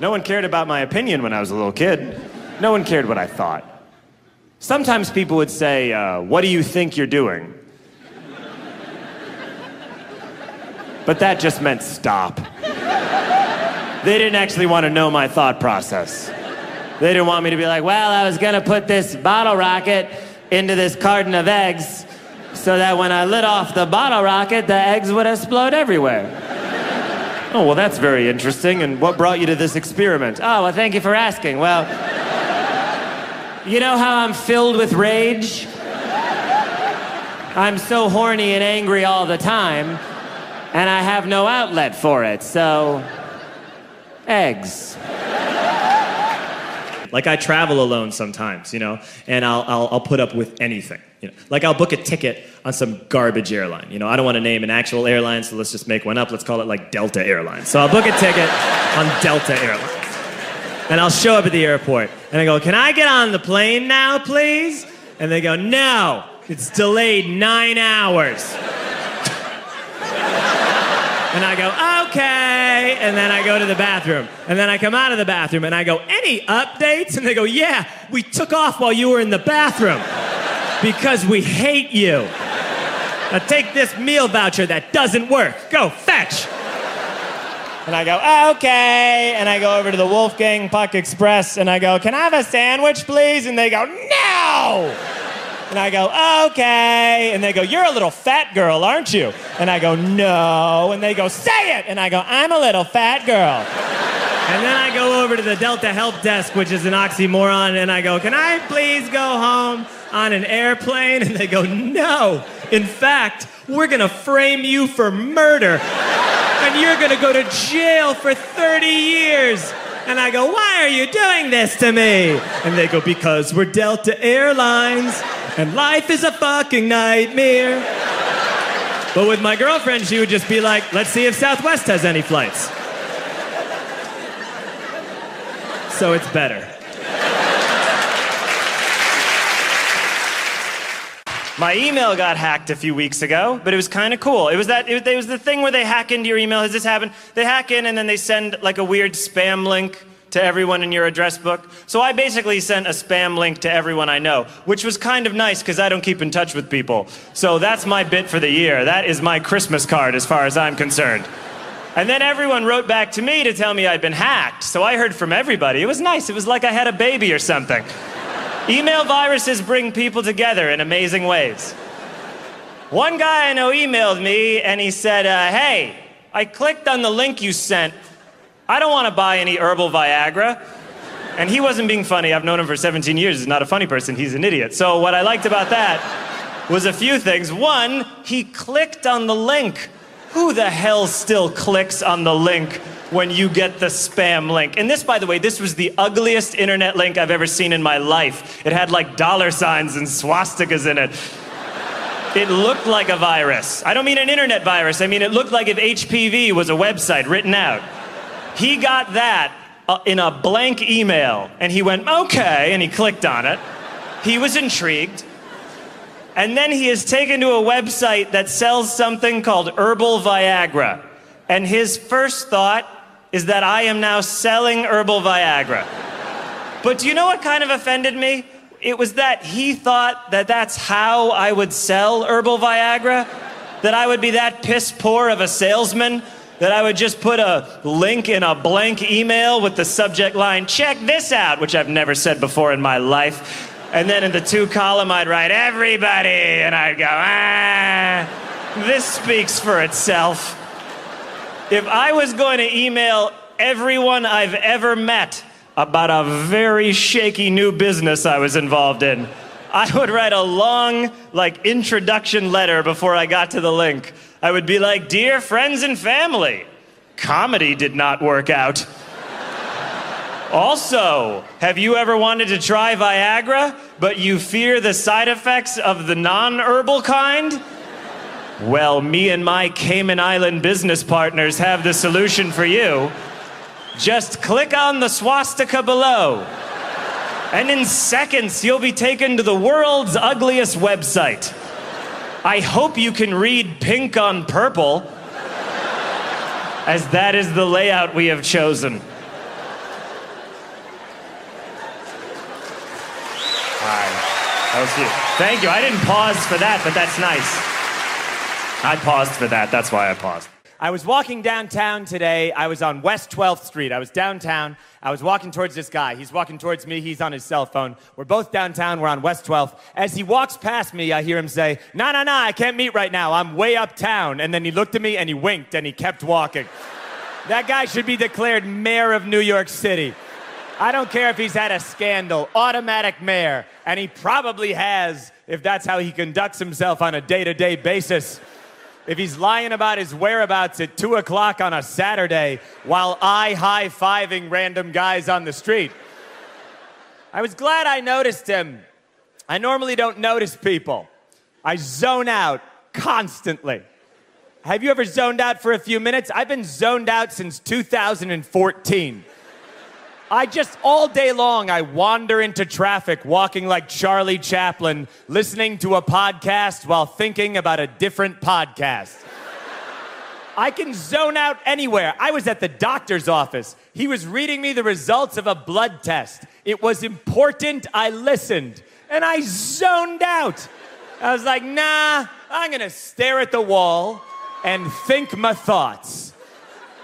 No one cared about my opinion when I was a little kid. No one cared what I thought. Sometimes people would say, uh, What do you think you're doing? But that just meant stop. They didn't actually want to know my thought process. They didn't want me to be like, Well, I was going to put this bottle rocket into this carton of eggs so that when I lit off the bottle rocket, the eggs would explode everywhere. Oh, well, that's very interesting. And what brought you to this experiment? Oh, well, thank you for asking. Well, you know how I'm filled with rage? I'm so horny and angry all the time, and I have no outlet for it, so. eggs. Like I travel alone sometimes, you know, and I'll, I'll, I'll put up with anything. You know, like I'll book a ticket on some garbage airline. You know, I don't want to name an actual airline, so let's just make one up. Let's call it like Delta Airlines. So I'll book a ticket on Delta Airlines. And I'll show up at the airport and I go, Can I get on the plane now, please? And they go, No, it's delayed nine hours. And I go, okay. And then I go to the bathroom. And then I come out of the bathroom and I go, any updates? And they go, yeah, we took off while you were in the bathroom because we hate you. Now take this meal voucher that doesn't work. Go, fetch. And I go, oh, okay. And I go over to the Wolfgang Puck Express and I go, can I have a sandwich, please? And they go, no. And I go, okay. And they go, you're a little fat girl, aren't you? And I go, no. And they go, say it. And I go, I'm a little fat girl. And then I go over to the Delta Help Desk, which is an oxymoron, and I go, can I please go home on an airplane? And they go, no. In fact, we're gonna frame you for murder. And you're gonna go to jail for 30 years. And I go, why are you doing this to me? And they go, because we're Delta Airlines and life is a fucking nightmare. But with my girlfriend, she would just be like, let's see if Southwest has any flights. So it's better. My email got hacked a few weeks ago, but it was kind of cool. It was that it, was the thing where they hack into your email. Has this happened? They hack in and then they send like a weird spam link to everyone in your address book. So I basically sent a spam link to everyone I know, which was kind of nice because I don't keep in touch with people. So that's my bit for the year. That is my Christmas card as far as I'm concerned. And then everyone wrote back to me to tell me I'd been hacked. So I heard from everybody. It was nice. It was like I had a baby or something. Email viruses bring people together in amazing ways. One guy I know emailed me and he said, uh, Hey, I clicked on the link you sent. I don't want to buy any herbal Viagra. And he wasn't being funny. I've known him for 17 years. He's not a funny person. He's an idiot. So, what I liked about that was a few things. One, he clicked on the link. Who the hell still clicks on the link when you get the spam link. And this, by the way, this was the ugliest internet link I've ever seen in my life. It had like dollar signs and swastikas in it. It looked like a virus. I don't mean an internet virus, I mean it looked like if HPV was a website written out. He got that uh, in a blank email and he went, okay, and he clicked on it. He was intrigued. And then he is taken to a website that sells something called Herbal Viagra. And his first thought is that I am now selling herbal Viagra. But do you know what kind of offended me? It was that he thought that that's how I would sell herbal Viagra. That I would be that piss poor of a salesman. That I would just put a link in a blank email with the subject line, check this out, which I've never said before in my life. And then in the two column, I'd write everybody, and I'd go, ah, this speaks for itself. If I was going to email everyone I've ever met about a very shaky new business I was involved in, I would write a long, like, introduction letter before I got to the link. I would be like, Dear friends and family, comedy did not work out. Also, have you ever wanted to try Viagra, but you fear the side effects of the non herbal kind? Well, me and my Cayman Island business partners have the solution for you. Just click on the swastika below. And in seconds, you'll be taken to the world's ugliest website. I hope you can read pink on purple, as that is the layout we have chosen. All right. That was cute. Thank you. I didn't pause for that, but that's nice. I paused for that. That's why I paused. I was walking downtown today. I was on West 12th Street. I was downtown. I was walking towards this guy. He's walking towards me. He's on his cell phone. We're both downtown. We're on West 12th. As he walks past me, I hear him say, No, no, no, I can't meet right now. I'm way uptown. And then he looked at me and he winked and he kept walking. that guy should be declared mayor of New York City. I don't care if he's had a scandal, automatic mayor, and he probably has if that's how he conducts himself on a day to day basis. If he's lying about his whereabouts at 2 o'clock on a Saturday while I high fiving random guys on the street. I was glad I noticed him. I normally don't notice people, I zone out constantly. Have you ever zoned out for a few minutes? I've been zoned out since 2014. I just all day long I wander into traffic walking like Charlie Chaplin, listening to a podcast while thinking about a different podcast. I can zone out anywhere. I was at the doctor's office. He was reading me the results of a blood test. It was important. I listened and I zoned out. I was like, nah, I'm gonna stare at the wall and think my thoughts.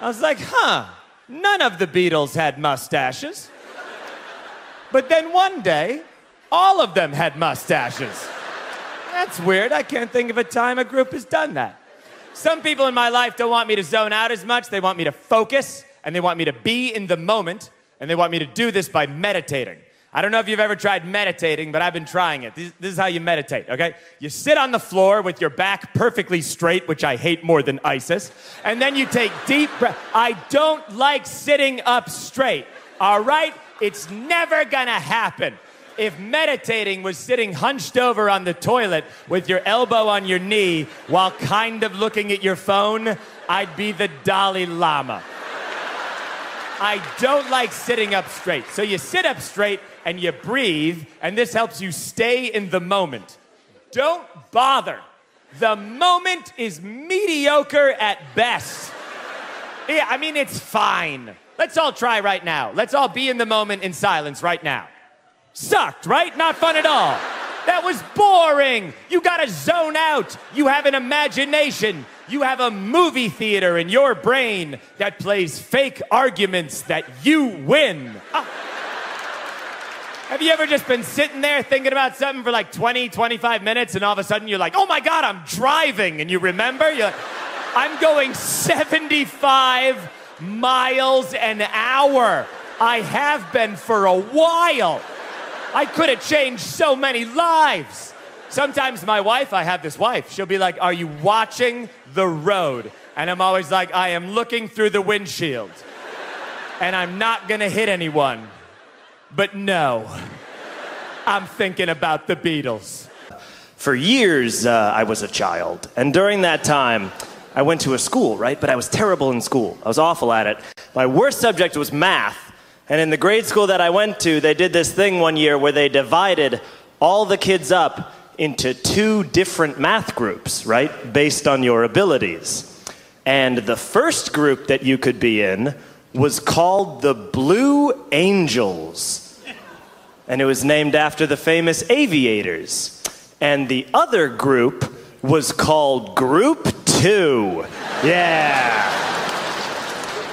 I was like, huh, None of the Beatles had mustaches. But then one day, all of them had mustaches. That's weird. I can't think of a time a group has done that. Some people in my life don't want me to zone out as much. They want me to focus and they want me to be in the moment and they want me to do this by meditating. I don't know if you've ever tried meditating, but I've been trying it. This, this, is how you meditate, okay? You sit on the floor with your back perfectly straight, which I hate more than ISIS, and then you take deep breath. I don't like sitting up straight, all right? It's never gonna happen. If meditating was sitting hunched over on the toilet with your elbow on your knee while kind of looking at your phone, I'd be the Dalai Lama. I don't like sitting up straight. So you sit up straight and you breathe, and this helps you stay in the moment. Don't bother. The moment is mediocre at best. Yeah, I mean, it's fine. Let's all try right now. Let's all be in the moment in silence right now. Sucked, right? Not fun at all. That was boring. You gotta zone out. You have an imagination. You have a movie theater in your brain that plays fake arguments that you win. Ah. Have you ever just been sitting there thinking about something for like 20, 25 minutes and all of a sudden you're like, oh my God, I'm driving. And you remember, you're like, I'm going 75 miles an hour. I have been for a while. I could have changed so many lives. Sometimes my wife, I have this wife, she'll be like, Are you watching the road? And I'm always like, I am looking through the windshield. And I'm not gonna hit anyone. But no, I'm thinking about the Beatles. For years, uh, I was a child. And during that time, I went to a school, right? But I was terrible in school. I was awful at it. My worst subject was math. And in the grade school that I went to, they did this thing one year where they divided all the kids up into two different math groups, right? Based on your abilities. And the first group that you could be in was called the Blue Angels. And it was named after the famous aviators. And the other group was called Group Two. Yeah.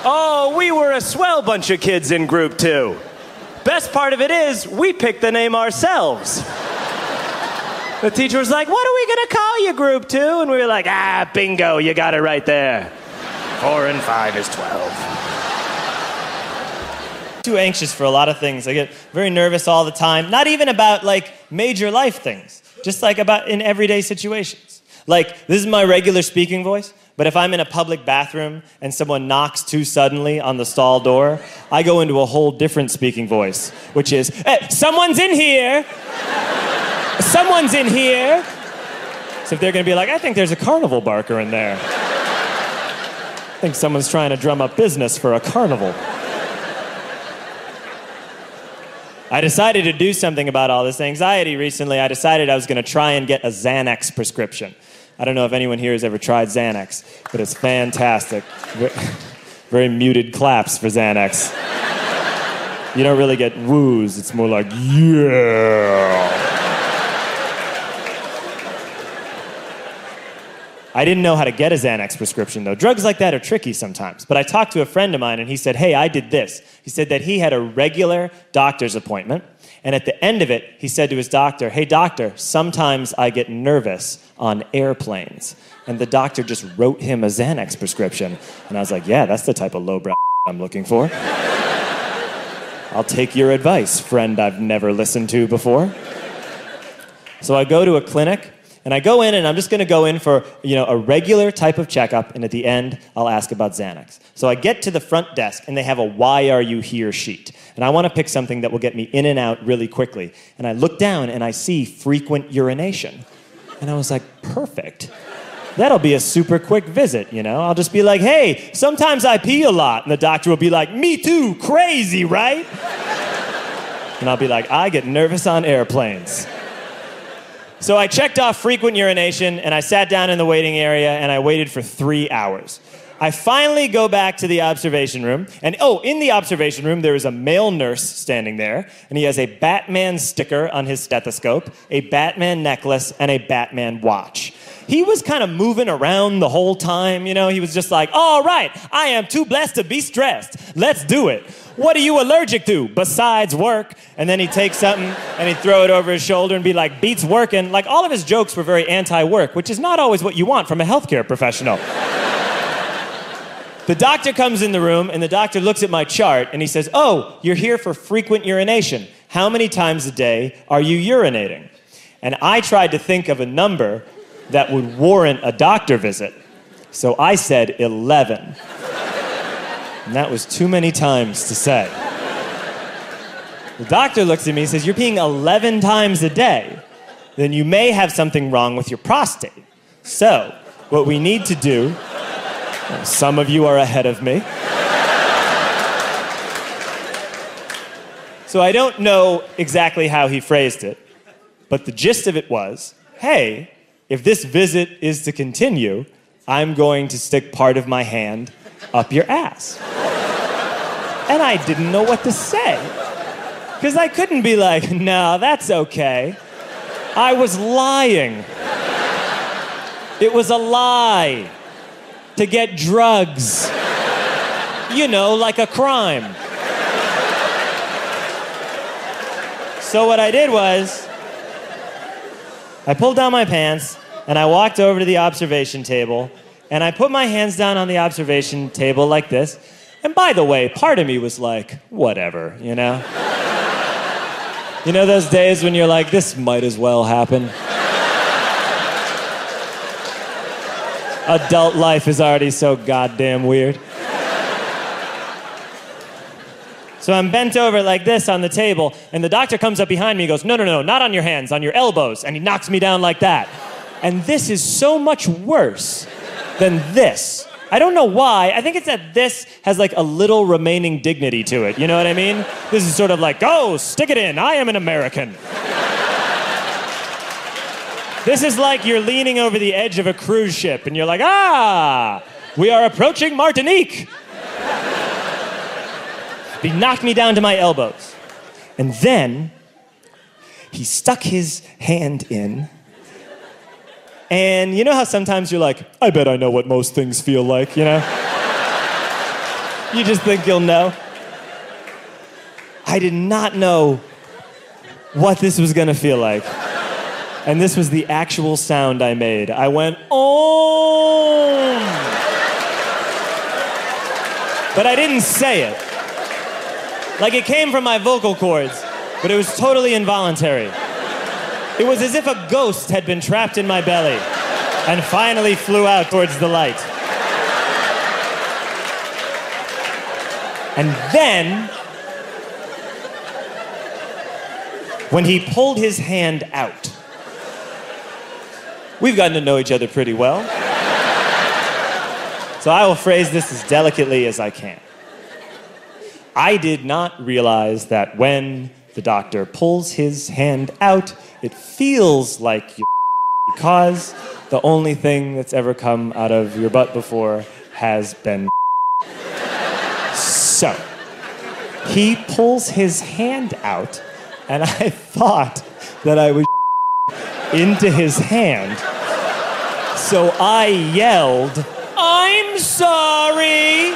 Oh, we were a swell bunch of kids in Group Two. Best part of it is, we picked the name ourselves. The teacher was like, What are we going to call you, Group Two? And we were like, Ah, bingo, you got it right there. Four and five is 12 too anxious for a lot of things. I get very nervous all the time. Not even about like major life things, just like about in everyday situations. Like, this is my regular speaking voice, but if I'm in a public bathroom and someone knocks too suddenly on the stall door, I go into a whole different speaking voice, which is, hey, someone's in here! someone's in here! So if they're gonna be like, I think there's a carnival barker in there. I think someone's trying to drum up business for a carnival. I decided to do something about all this anxiety recently. I decided I was going to try and get a Xanax prescription. I don't know if anyone here has ever tried Xanax, but it's fantastic. Very muted claps for Xanax. You don't really get woos, it's more like, yeah. I didn't know how to get a Xanax prescription, though. Drugs like that are tricky sometimes. But I talked to a friend of mine, and he said, Hey, I did this. He said that he had a regular doctor's appointment, and at the end of it, he said to his doctor, Hey, doctor, sometimes I get nervous on airplanes. And the doctor just wrote him a Xanax prescription. And I was like, Yeah, that's the type of lowbrow I'm looking for. I'll take your advice, friend I've never listened to before. So I go to a clinic and I go in and I'm just gonna go in for you know a regular type of checkup, and at the end I'll ask about Xanax. So I get to the front desk and they have a why are you here sheet. And I wanna pick something that will get me in and out really quickly. And I look down and I see frequent urination. And I was like, perfect. That'll be a super quick visit, you know? I'll just be like, hey, sometimes I pee a lot. And the doctor will be like, me too, crazy, right? And I'll be like, I get nervous on airplanes. So I checked off frequent urination and I sat down in the waiting area and I waited for three hours. I finally go back to the observation room, and oh, in the observation room, there is a male nurse standing there, and he has a Batman sticker on his stethoscope, a Batman necklace, and a Batman watch. He was kind of moving around the whole time, you know, he was just like, all right, I am too blessed to be stressed. Let's do it. What are you allergic to besides work? And then he'd take something and he'd throw it over his shoulder and be like, beats working. Like all of his jokes were very anti work, which is not always what you want from a healthcare professional. The doctor comes in the room and the doctor looks at my chart and he says, Oh, you're here for frequent urination. How many times a day are you urinating? And I tried to think of a number that would warrant a doctor visit. So I said 11. And that was too many times to say. The doctor looks at me and says, You're peeing 11 times a day. Then you may have something wrong with your prostate. So, what we need to do some of you are ahead of me. So I don't know exactly how he phrased it, but the gist of it was hey, if this visit is to continue, I'm going to stick part of my hand up your ass. And I didn't know what to say. Because I couldn't be like, no, that's okay. I was lying. It was a lie to get drugs. You know, like a crime. So what I did was, I pulled down my pants and I walked over to the observation table and I put my hands down on the observation table like this. And by the way, part of me was like, whatever, you know? you know those days when you're like, this might as well happen? Adult life is already so goddamn weird. So I'm bent over like this on the table, and the doctor comes up behind me and goes, No, no, no, not on your hands, on your elbows. And he knocks me down like that. And this is so much worse than this. I don't know why. I think it's that this has like a little remaining dignity to it. You know what I mean? This is sort of like, Go, stick it in. I am an American. This is like you're leaning over the edge of a cruise ship and you're like, ah, we are approaching Martinique. he knocked me down to my elbows. And then he stuck his hand in. And you know how sometimes you're like, I bet I know what most things feel like, you know? you just think you'll know. I did not know what this was gonna feel like. And this was the actual sound I made. I went, oh. But I didn't say it. Like it came from my vocal cords, but it was totally involuntary. It was as if a ghost had been trapped in my belly and finally flew out towards the light. And then, when he pulled his hand out, We've gotten to know each other pretty well. So I will phrase this as delicately as I can. I did not realize that when the doctor pulls his hand out, it feels like because the only thing that's ever come out of your butt before has been. So he pulls his hand out and i thought that i was into his hand. So I yelled, I'm sorry.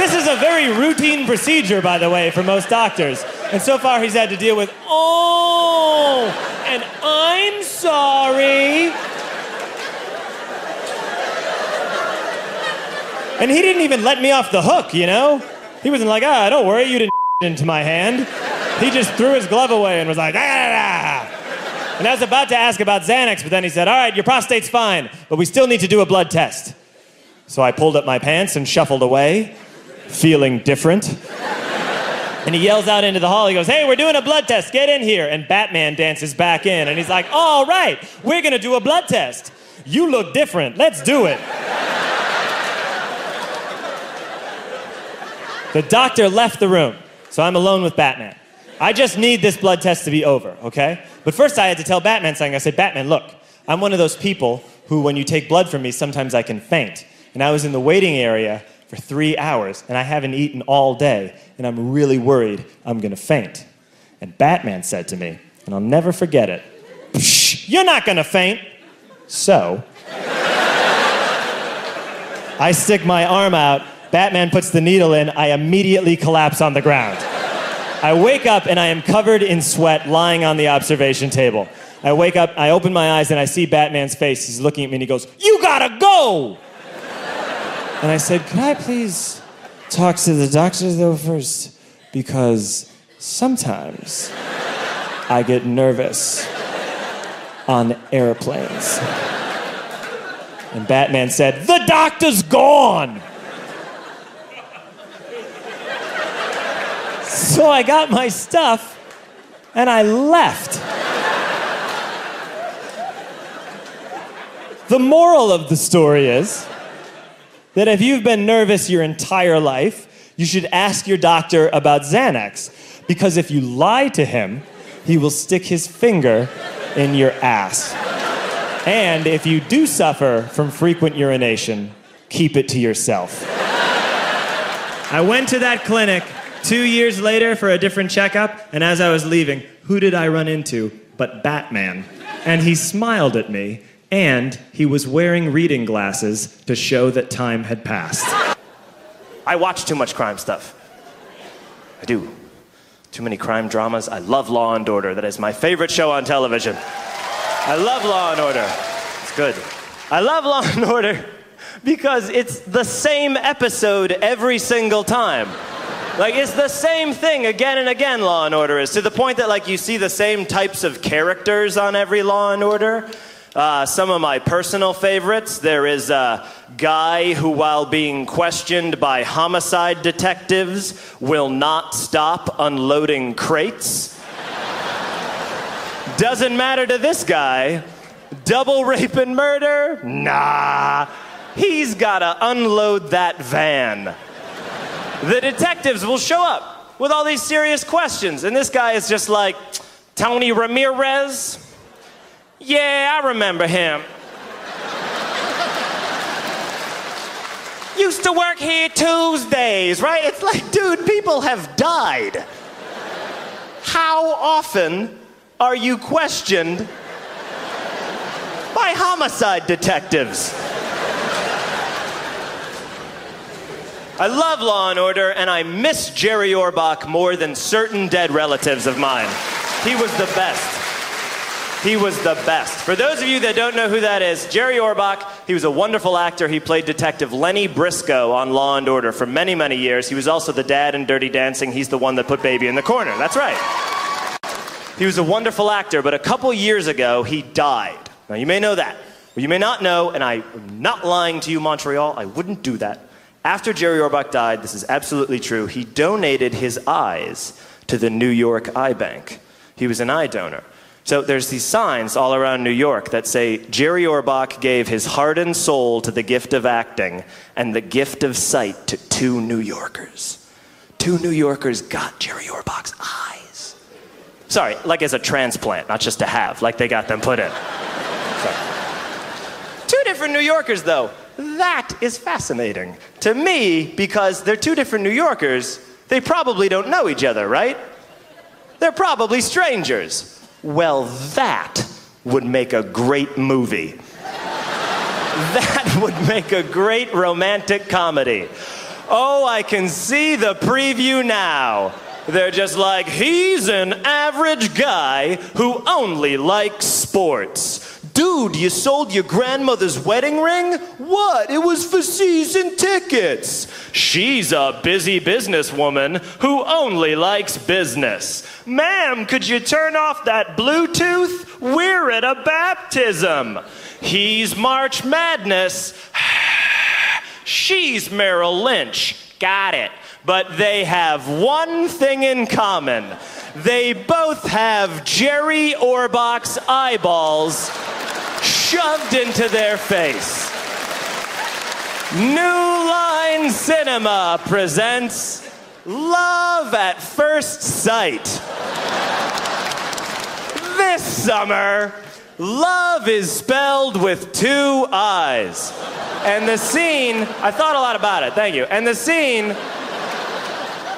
This is a very routine procedure, by the way, for most doctors. And so far, he's had to deal with, oh, and I'm sorry. And he didn't even let me off the hook, you know? He wasn't like, ah, don't worry, you didn't into my hand. He just threw his glove away and was like, ah. And I was about to ask about Xanax, but then he said, all right, your prostate's fine, but we still need to do a blood test. So I pulled up my pants and shuffled away, feeling different. And he yells out into the hall. He goes, Hey, we're doing a blood test. Get in here. And Batman dances back in. And he's like, All right, we're going to do a blood test. You look different. Let's do it. the doctor left the room. So I'm alone with Batman. I just need this blood test to be over, okay? But first I had to tell Batman something. I said, Batman, look, I'm one of those people who, when you take blood from me, sometimes I can faint. And I was in the waiting area for three hours, and I haven't eaten all day, and I'm really worried I'm gonna faint. And Batman said to me, and I'll never forget it, You're not gonna faint. So, I stick my arm out, Batman puts the needle in, I immediately collapse on the ground. I wake up and I am covered in sweat lying on the observation table. I wake up, I open my eyes, and I see Batman's face. He's looking at me and he goes, You gotta go! And I said, Can I please talk to the doctor though first? Because sometimes I get nervous on airplanes. And Batman said, The doctor's gone! So I got my stuff and I left. The moral of the story is that if you've been nervous your entire life, you should ask your doctor about Xanax. Because if you lie to him, he will stick his finger in your ass. And if you do suffer from frequent urination, keep it to yourself. I went to that clinic two years later for a different checkup, and as I was leaving, who did I run into but Batman? And he smiled at me and he was wearing reading glasses to show that time had passed. I watch too much crime stuff. I do. Too many crime dramas. I love Law and Order. That is my favorite show on television. I love Law and Order. It's good. I love Law and Order because it's the same episode every single time. Like it's the same thing again and again. Law and Order is to the point that like you see the same types of characters on every Law and Order. Uh, some of my personal favorites. There is a guy who, while being questioned by homicide detectives, will not stop unloading crates. Doesn't matter to this guy. Double rape and murder? Nah. He's gotta unload that van. The detectives will show up with all these serious questions, and this guy is just like, Tony Ramirez? Yeah, I remember him. Used to work here Tuesdays, right? It's like, dude, people have died. How often are you questioned by homicide detectives? I love Law and Order, and I miss Jerry Orbach more than certain dead relatives of mine. He was the best. He was the best. For those of you that don't know who that is, Jerry Orbach, he was a wonderful actor. He played Detective Lenny Briscoe on Law and Order for many, many years. He was also the dad in Dirty Dancing. He's the one that put Baby in the corner. That's right. He was a wonderful actor, but a couple years ago, he died. Now, you may know that. But you may not know, and I'm not lying to you, Montreal. I wouldn't do that. After Jerry Orbach died, this is absolutely true, he donated his eyes to the New York Eye Bank. He was an eye donor. So there's these signs all around New York that say Jerry Orbach gave his heart and soul to the gift of acting and the gift of sight to two New Yorkers. Two New Yorkers got Jerry Orbach's eyes. Sorry, like as a transplant, not just to have, like they got them put in. Two different New Yorkers, though. That is fascinating to me because they're two different New Yorkers. They probably don't know each other, right? They're probably strangers. Well, that would make a great movie. that would make a great romantic comedy. Oh, I can see the preview now. They're just like, he's an average guy who only likes sports. Dude, you sold your grandmother's wedding ring? What? It was for season tickets. She's a busy businesswoman who only likes business. Ma'am, could you turn off that Bluetooth? We're at a baptism. He's March Madness. She's Merrill Lynch. Got it. But they have one thing in common. They both have Jerry Orbach's eyeballs shoved into their face. New Line Cinema presents Love at First Sight. This summer, love is spelled with two eyes. And the scene, I thought a lot about it, thank you. And the scene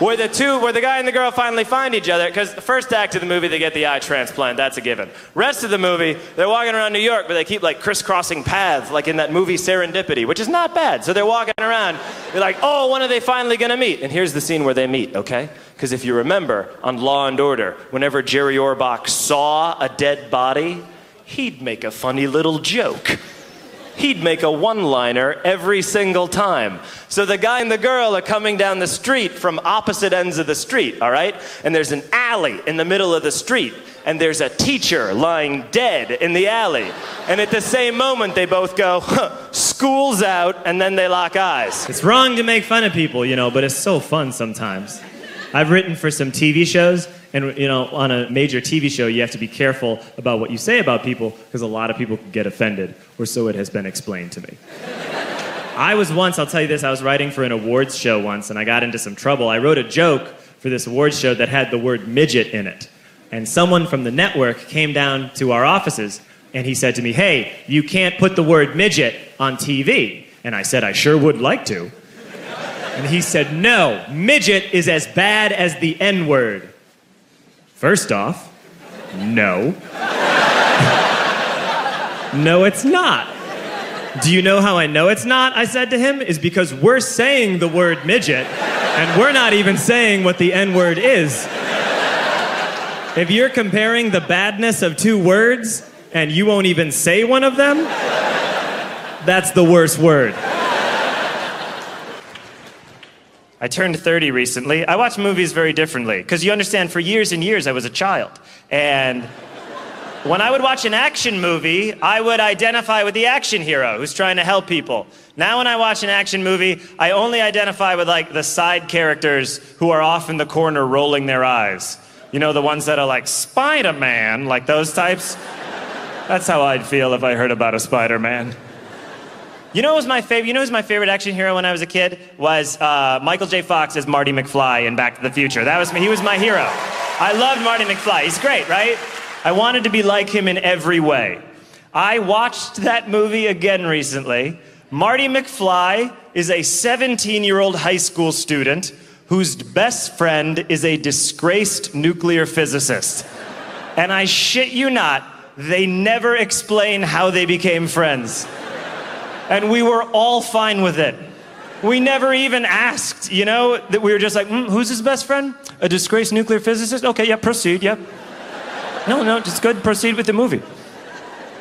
where the two, where the guy and the girl finally find each other, because the first act of the movie, they get the eye transplant, that's a given. Rest of the movie, they're walking around New York, but they keep like crisscrossing paths, like in that movie Serendipity, which is not bad. So they're walking around, they're like, oh, when are they finally gonna meet? And here's the scene where they meet, okay? Because if you remember, on Law and Order, whenever Jerry Orbach saw a dead body, he'd make a funny little joke he'd make a one liner every single time. So the guy and the girl are coming down the street from opposite ends of the street, all right? And there's an alley in the middle of the street. And there's a teacher lying dead in the alley. And at the same moment, they both go, huh, school's out, and then they lock eyes. It's wrong to make fun of people, you know, but it's so fun sometimes. I've written for some TV shows, and you know, on a major TV show, you have to be careful about what you say about people because a lot of people get offended, or so it has been explained to me. I was once, I'll tell you this, I was writing for an awards show once, and I got into some trouble. I wrote a joke for this awards show that had the word midget in it. And someone from the network came down to our offices, and he said to me, Hey, you can't put the word midget on TV. And I said, I sure would like to. And he said, No, midget is as bad as the N word. First off, no. no, it's not. Do you know how I know it's not? I said to him, is because we're saying the word midget, and we're not even saying what the N word is. If you're comparing the badness of two words and you won't even say one of them, that's the worst word. I turned 30 recently. I watch movies very differently because you understand, for years and years, I was a child. And when I would watch an action movie, I would identify with the action hero who's trying to help people. Now, when I watch an action movie, I only identify with like the side characters who are off in the corner rolling their eyes. You know, the ones that are like Spider Man, like those types. That's how I'd feel if I heard about a Spider Man. You know, was my favorite. You know, who's my favorite action hero when I was a kid was uh, Michael J. Fox as Marty McFly in Back to the Future. That was he was my hero. I loved Marty McFly. He's great, right? I wanted to be like him in every way. I watched that movie again recently. Marty McFly is a 17-year-old high school student whose best friend is a disgraced nuclear physicist. And I shit you not, they never explain how they became friends and we were all fine with it. We never even asked, you know, that we were just like, mm, who's his best friend? A disgraced nuclear physicist? Okay, yeah, proceed, yeah. No, no, just good, proceed with the movie.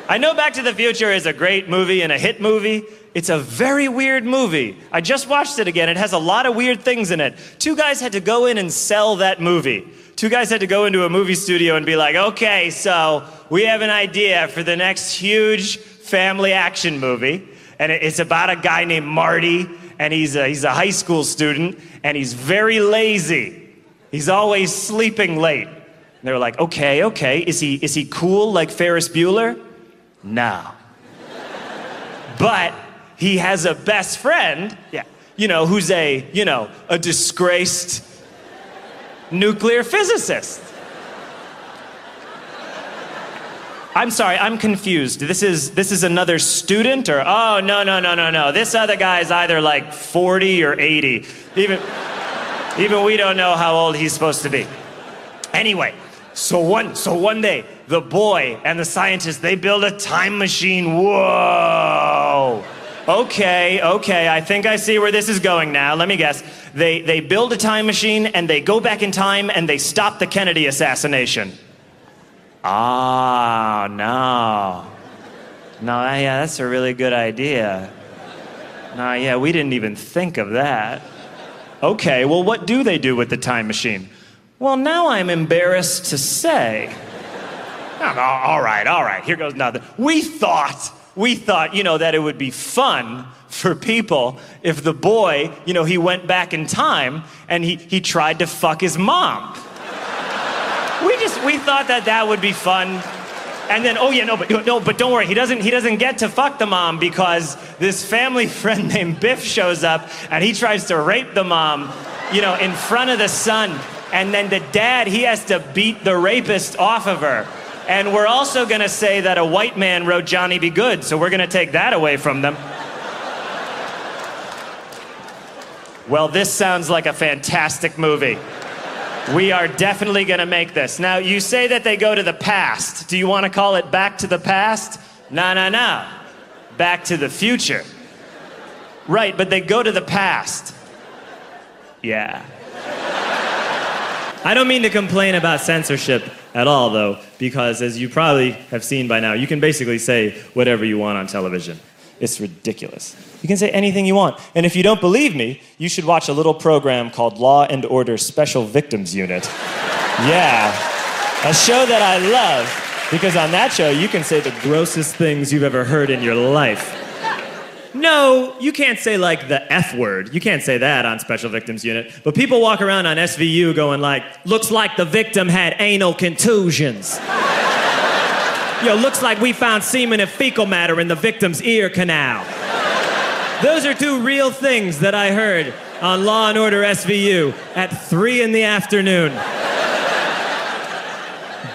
I know Back to the Future is a great movie and a hit movie. It's a very weird movie. I just watched it again. It has a lot of weird things in it. Two guys had to go in and sell that movie. Two guys had to go into a movie studio and be like, okay, so we have an idea for the next huge family action movie and it's about a guy named Marty, and he's a, he's a high school student, and he's very lazy. He's always sleeping late. And they were like, okay, okay, is he, is he cool like Ferris Bueller? No. but he has a best friend, yeah, you know, who's a, you know, a disgraced nuclear physicist. I'm sorry, I'm confused. This is this is another student or oh no no no no no. This other guy is either like 40 or 80. Even even we don't know how old he's supposed to be. Anyway, So one, so one day, the boy and the scientist, they build a time machine. Whoa. Okay, okay, I think I see where this is going now. Let me guess. They, they build a time machine and they go back in time and they stop the Kennedy assassination. Ah, no. No, yeah, that's a really good idea. No, yeah, we didn't even think of that. Okay, well, what do they do with the time machine? Well, now I'm embarrassed to say. No, no, all right, all right, here goes nothing. We thought, we thought, you know, that it would be fun for people if the boy, you know, he went back in time and he, he tried to fuck his mom. We just, we thought that that would be fun. And then, oh yeah, no, but no, but don't worry. He doesn't. He doesn't get to fuck the mom because this family friend named Biff shows up and he tries to rape the mom, you know, in front of the son. And then the dad, he has to beat the rapist off of her. And we're also gonna say that a white man wrote Johnny B. Goode, so we're gonna take that away from them. Well, this sounds like a fantastic movie. We are definitely going to make this. Now, you say that they go to the past. Do you want to call it back to the past? No, no, no. Back to the future. Right, but they go to the past. Yeah. I don't mean to complain about censorship at all, though, because as you probably have seen by now, you can basically say whatever you want on television. It's ridiculous. You can say anything you want. And if you don't believe me, you should watch a little program called Law and Order Special Victims Unit. yeah, a show that I love because on that show you can say the grossest things you've ever heard in your life. No, you can't say like the F word. You can't say that on Special Victims Unit. But people walk around on SVU going like, looks like the victim had anal contusions. Yo, looks like we found semen and fecal matter in the victim's ear canal. Those are two real things that I heard on Law and Order SVU at 3 in the afternoon.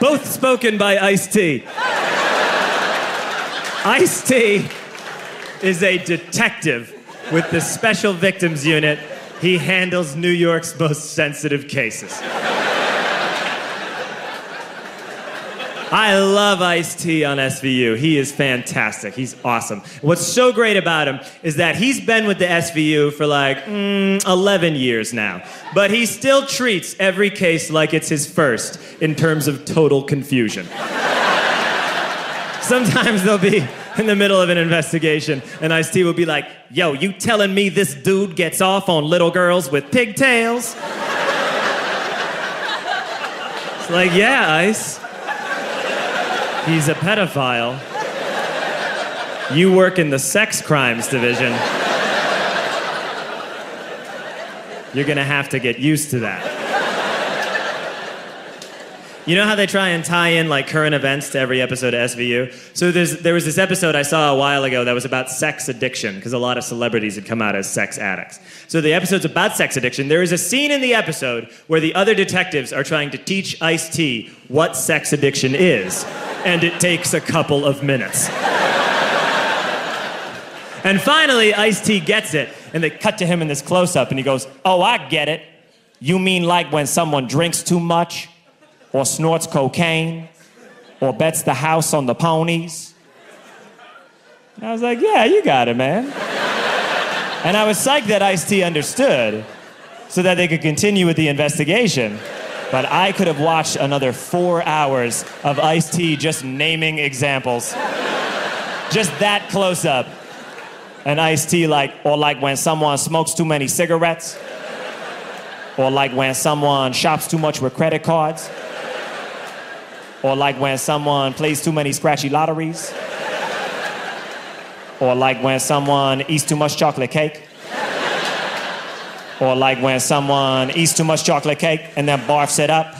Both spoken by Ice T. Ice T is a detective with the Special Victims Unit. He handles New York's most sensitive cases. I love Ice T on SVU. He is fantastic. He's awesome. What's so great about him is that he's been with the SVU for like mm, 11 years now, but he still treats every case like it's his first in terms of total confusion. Sometimes they'll be in the middle of an investigation, and Ice T will be like, Yo, you telling me this dude gets off on little girls with pigtails? It's like, Yeah, Ice. He's a pedophile. You work in the sex crimes division. You're gonna have to get used to that. You know how they try and tie in like current events to every episode of SVU? So there's, there was this episode I saw a while ago that was about sex addiction because a lot of celebrities had come out as sex addicts. So the episode's about sex addiction. There is a scene in the episode where the other detectives are trying to teach Ice T what sex addiction is, and it takes a couple of minutes. and finally, Ice T gets it, and they cut to him in this close up, and he goes, Oh, I get it. You mean like when someone drinks too much? Or snorts cocaine or bets the house on the ponies. And I was like, yeah, you got it, man. and I was psyched that Ice T understood so that they could continue with the investigation. But I could have watched another four hours of Ice T just naming examples. just that close up. And Ice T, like, or like when someone smokes too many cigarettes, or like when someone shops too much with credit cards. Or like when someone plays too many scratchy lotteries. Or like when someone eats too much chocolate cake. Or like when someone eats too much chocolate cake and then barfs it up.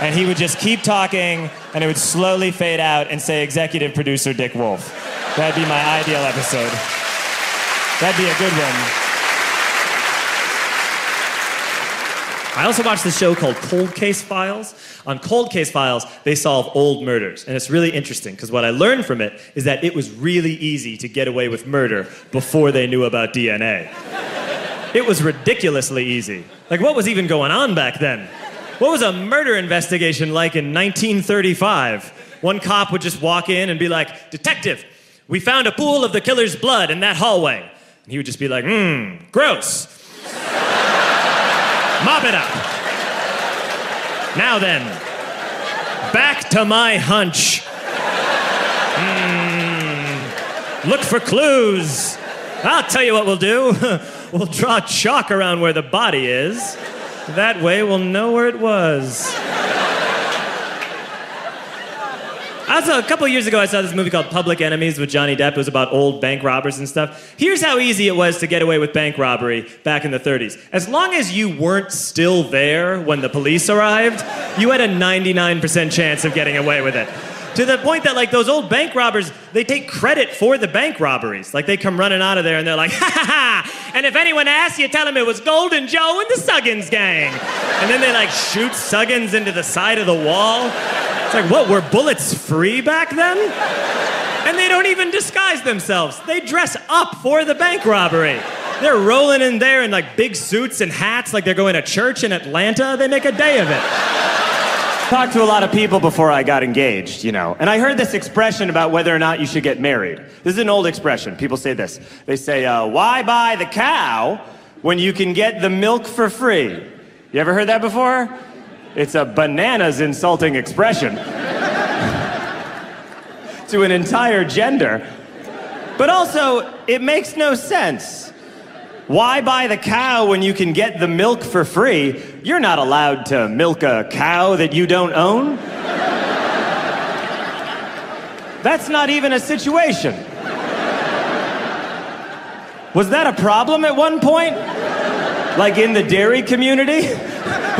And he would just keep talking and it would slowly fade out and say executive producer Dick Wolf. That'd be my ideal episode. That'd be a good one. I also watched this show called Cold Case Files. On Cold Case Files, they solve old murders. And it's really interesting because what I learned from it is that it was really easy to get away with murder before they knew about DNA. it was ridiculously easy. Like, what was even going on back then? What was a murder investigation like in 1935? One cop would just walk in and be like, Detective, we found a pool of the killer's blood in that hallway. And he would just be like, Mmm, gross. Mop it up. Now then, back to my hunch. Hmm, look for clues. I'll tell you what we'll do. we'll draw chalk around where the body is. That way we'll know where it was. Also, a couple years ago, I saw this movie called Public Enemies with Johnny Depp. It was about old bank robbers and stuff. Here's how easy it was to get away with bank robbery back in the 30s. As long as you weren't still there when the police arrived, you had a 99% chance of getting away with it. To the point that, like, those old bank robbers, they take credit for the bank robberies. Like, they come running out of there and they're like, ha ha ha! And if anyone asks you, tell them it was Golden Joe and the Suggins gang. And then they, like, shoot Suggins into the side of the wall. It's like, what, were bullets free back then? And they don't even disguise themselves. They dress up for the bank robbery. They're rolling in there in like big suits and hats like they're going to church in Atlanta. They make a day of it. Talked to a lot of people before I got engaged, you know, and I heard this expression about whether or not you should get married. This is an old expression. People say this. They say, uh, "Why buy the cow when you can get the milk for free?" You ever heard that before? It's a bananas insulting expression to an entire gender. But also, it makes no sense. Why buy the cow when you can get the milk for free? You're not allowed to milk a cow that you don't own. That's not even a situation. Was that a problem at one point? Like in the dairy community?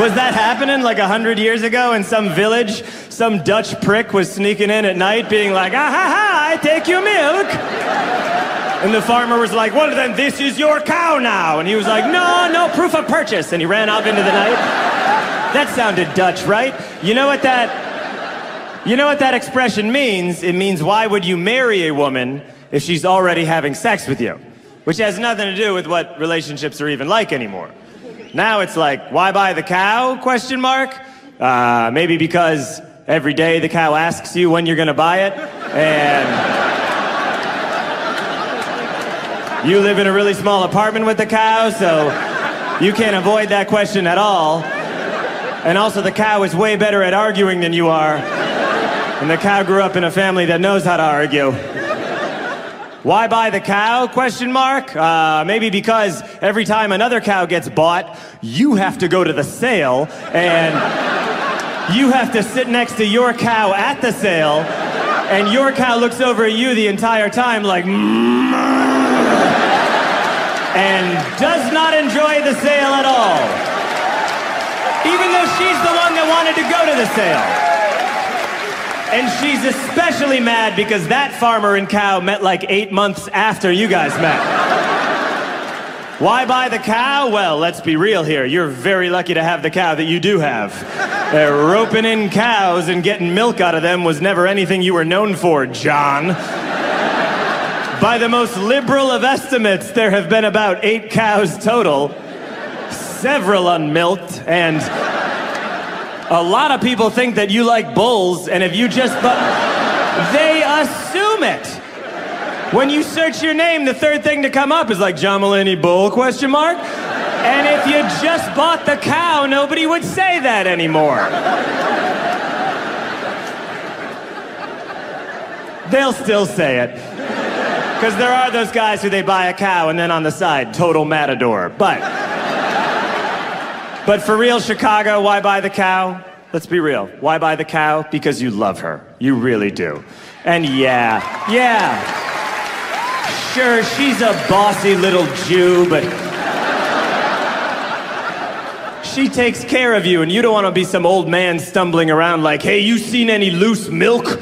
Was that happening like a hundred years ago in some village? Some Dutch prick was sneaking in at night being like, ah ha ha, I take your milk. And the farmer was like, well, then this is your cow now. And he was like, no, no proof of purchase. And he ran off into the night. That sounded Dutch, right? You know what that, you know what that expression means? It means, why would you marry a woman if she's already having sex with you? Which has nothing to do with what relationships are even like anymore. Now it's like, why buy the cow? Question mark. Uh, maybe because every day the cow asks you when you're gonna buy it, and you live in a really small apartment with the cow, so you can't avoid that question at all. And also, the cow is way better at arguing than you are. And the cow grew up in a family that knows how to argue. Why buy the cow? Question mark. Uh, maybe because every time another cow gets bought, you have to go to the sale and you have to sit next to your cow at the sale, and your cow looks over at you the entire time like. "Mm." And does not enjoy the sale at all. Even though she's the one that wanted to go to the sale. And she's especially mad because that farmer and cow met like eight months after you guys met. Why buy the cow? Well, let's be real here. You're very lucky to have the cow that you do have. Uh, roping in cows and getting milk out of them was never anything you were known for, John. By the most liberal of estimates, there have been about eight cows total, several unmilked, and a lot of people think that you like bulls, and if you just but they assume it. When you search your name, the third thing to come up is like John Mulaney Bull question mark. And if you just bought the cow, nobody would say that anymore. They'll still say it. Because there are those guys who they buy a cow and then on the side, total matador. But, but for real, Chicago, why buy the cow? Let's be real. Why buy the cow? Because you love her. You really do. And yeah, yeah. Sure, she's a bossy little Jew, but she takes care of you, and you don't want to be some old man stumbling around like, hey, you seen any loose milk?